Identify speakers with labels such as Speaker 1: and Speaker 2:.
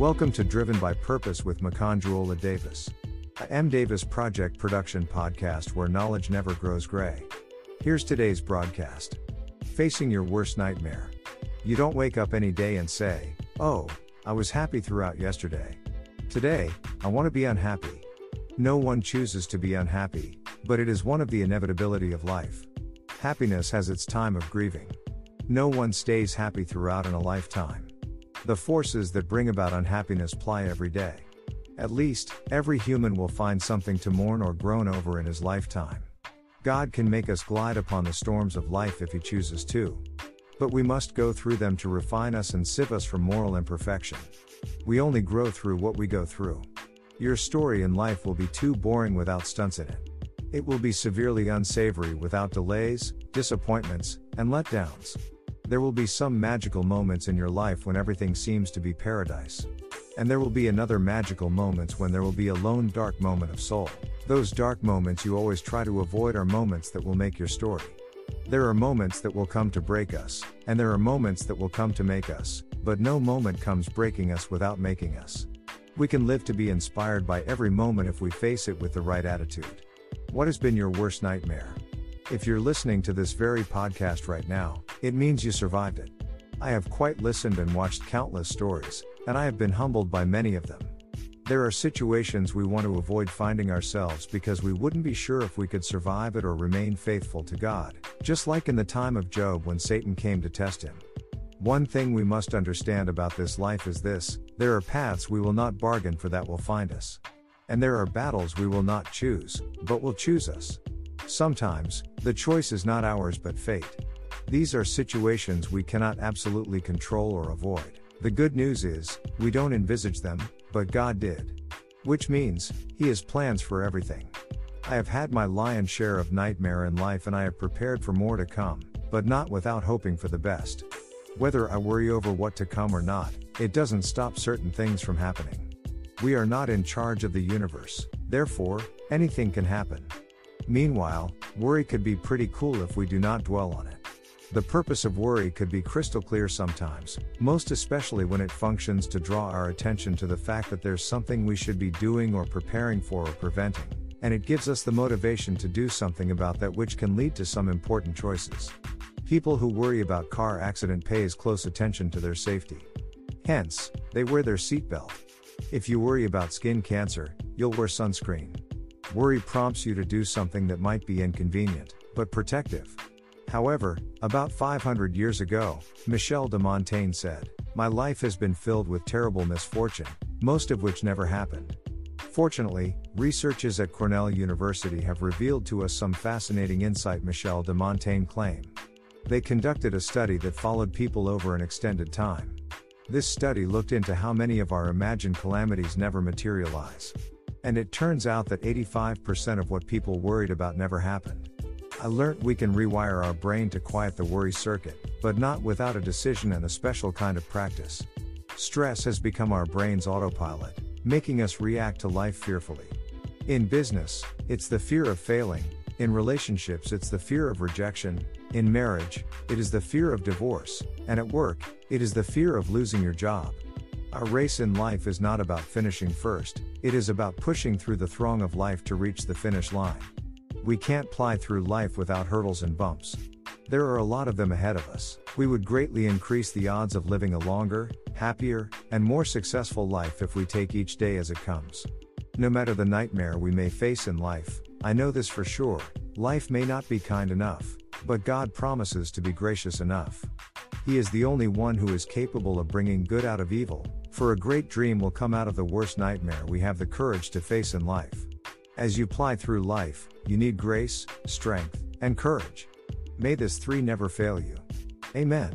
Speaker 1: Welcome to Driven by Purpose with Makanjuola Davis, a M. Davis Project production podcast where knowledge never grows gray. Here's today's broadcast Facing Your Worst Nightmare. You don't wake up any day and say, Oh, I was happy throughout yesterday. Today, I want to be unhappy. No one chooses to be unhappy, but it is one of the inevitability of life. Happiness has its time of grieving. No one stays happy throughout in a lifetime. The forces that bring about unhappiness ply every day. At least, every human will find something to mourn or groan over in his lifetime. God can make us glide upon the storms of life if He chooses to. But we must go through them to refine us and sieve us from moral imperfection. We only grow through what we go through. Your story in life will be too boring without stunts in it. It will be severely unsavory without delays, disappointments, and letdowns. There will be some magical moments in your life when everything seems to be paradise. And there will be another magical moments when there will be a lone dark moment of soul. Those dark moments you always try to avoid are moments that will make your story. There are moments that will come to break us, and there are moments that will come to make us, but no moment comes breaking us without making us. We can live to be inspired by every moment if we face it with the right attitude. What has been your worst nightmare? If you're listening to this very podcast right now, it means you survived it. I have quite listened and watched countless stories, and I have been humbled by many of them. There are situations we want to avoid finding ourselves because we wouldn't be sure if we could survive it or remain faithful to God, just like in the time of Job when Satan came to test him. One thing we must understand about this life is this there are paths we will not bargain for that will find us. And there are battles we will not choose, but will choose us. Sometimes, the choice is not ours but fate. These are situations we cannot absolutely control or avoid. The good news is, we don't envisage them, but God did. Which means, He has plans for everything. I have had my lion's share of nightmare in life and I have prepared for more to come, but not without hoping for the best. Whether I worry over what to come or not, it doesn't stop certain things from happening. We are not in charge of the universe, therefore, anything can happen. Meanwhile, worry could be pretty cool if we do not dwell on it. The purpose of worry could be crystal clear sometimes, most especially when it functions to draw our attention to the fact that there's something we should be doing or preparing for or preventing, and it gives us the motivation to do something about that which can lead to some important choices. People who worry about car accident pays close attention to their safety. Hence, they wear their seatbelt. If you worry about skin cancer, you'll wear sunscreen. Worry prompts you to do something that might be inconvenient, but protective. However, about 500 years ago, Michel de Montaigne said, My life has been filled with terrible misfortune, most of which never happened. Fortunately, researchers at Cornell University have revealed to us some fascinating insight Michel de Montaigne claimed. They conducted a study that followed people over an extended time. This study looked into how many of our imagined calamities never materialize. And it turns out that 85% of what people worried about never happened. I learnt we can rewire our brain to quiet the worry circuit, but not without a decision and a special kind of practice. Stress has become our brain's autopilot, making us react to life fearfully. In business, it's the fear of failing, in relationships, it's the fear of rejection, in marriage, it is the fear of divorce, and at work, it is the fear of losing your job. Our race in life is not about finishing first, it is about pushing through the throng of life to reach the finish line. We can't ply through life without hurdles and bumps. There are a lot of them ahead of us. We would greatly increase the odds of living a longer, happier, and more successful life if we take each day as it comes. No matter the nightmare we may face in life, I know this for sure life may not be kind enough, but God promises to be gracious enough. He is the only one who is capable of bringing good out of evil, for a great dream will come out of the worst nightmare we have the courage to face in life. As you ply through life, you need grace, strength, and courage. May this three never fail you. Amen.